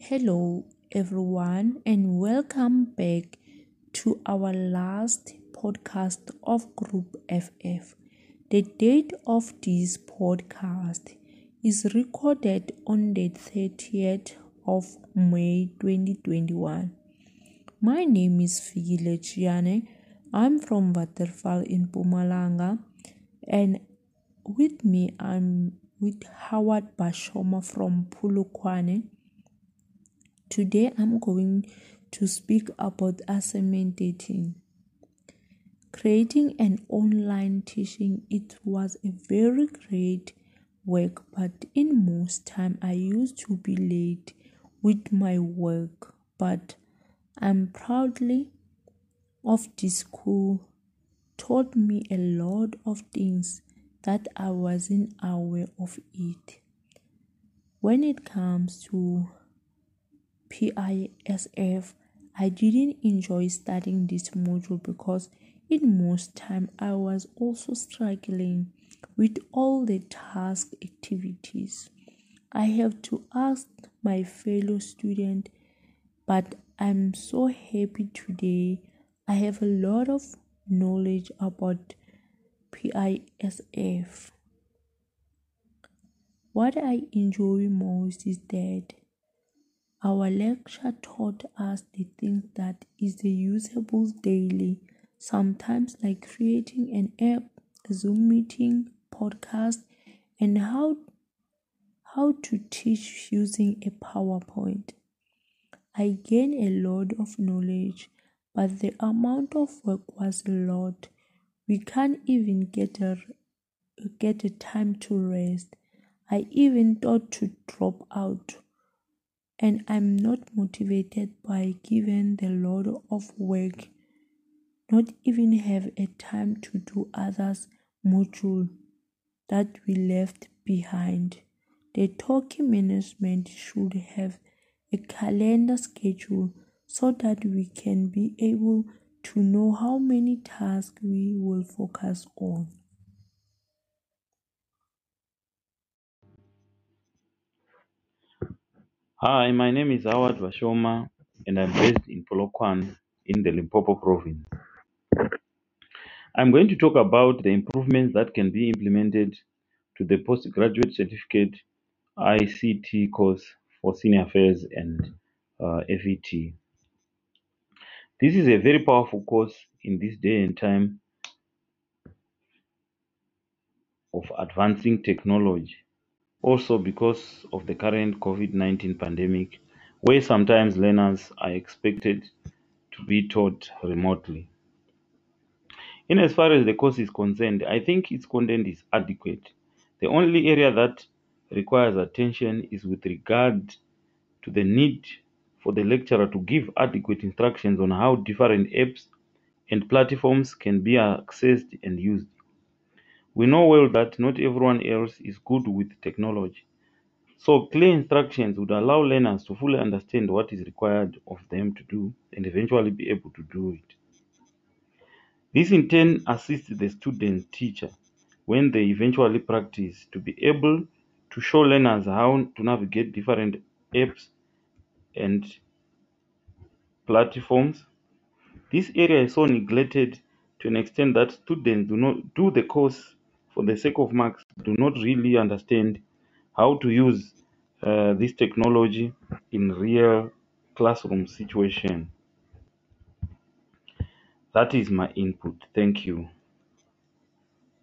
Hello, everyone, and welcome back to our last podcast of Group FF. The date of this podcast is recorded on the 30th of May 2021. My name is Figile Chiane. I'm from Waterfall in Mpumalanga, and with me, I'm with Howard Bashoma from Polokwane. Today I'm going to speak about assignment dating. Creating an online teaching it was a very great work but in most time I used to be late with my work but I'm proudly of this school taught me a lot of things that I wasn't aware of it. When it comes to PISF, I didn't enjoy studying this module because in most time I was also struggling with all the task activities. I have to ask my fellow student, but I'm so happy today. I have a lot of knowledge about PISF. What I enjoy most is that our lecture taught us the things that is the usables daily, sometimes like creating an app, a Zoom meeting, podcast, and how how to teach using a PowerPoint. I gained a lot of knowledge, but the amount of work was a lot. We can't even get a get a time to rest. I even thought to drop out and I'm not motivated by given the load of work, not even have a time to do others module that we left behind. The talking management should have a calendar schedule so that we can be able to know how many tasks we will focus on. Hi, my name is Howard Vashoma and I'm based in Polokwane in the Limpopo province. I'm going to talk about the improvements that can be implemented to the postgraduate certificate ICT course for senior affairs and uh, FET. This is a very powerful course in this day and time of advancing technology also because of the current COVID-19 pandemic, where sometimes learners are expected to be taught remotely. In as far as the course is concerned, I think its content is adequate. The only area that requires attention is with regard to the need for the lecturer to give adequate instructions on how different apps and platforms can be accessed and used. We know well that not everyone else is good with technology. So clear instructions would allow learners to fully understand what is required of them to do and eventually be able to do it. This in turn assists the student teacher when they eventually practice to be able to show learners how to navigate different apps and platforms. This area is so neglected to an extent that students do not do the course for the sake of marks, do not really understand how to use uh, this technology in real classroom situation. That is my input. Thank you.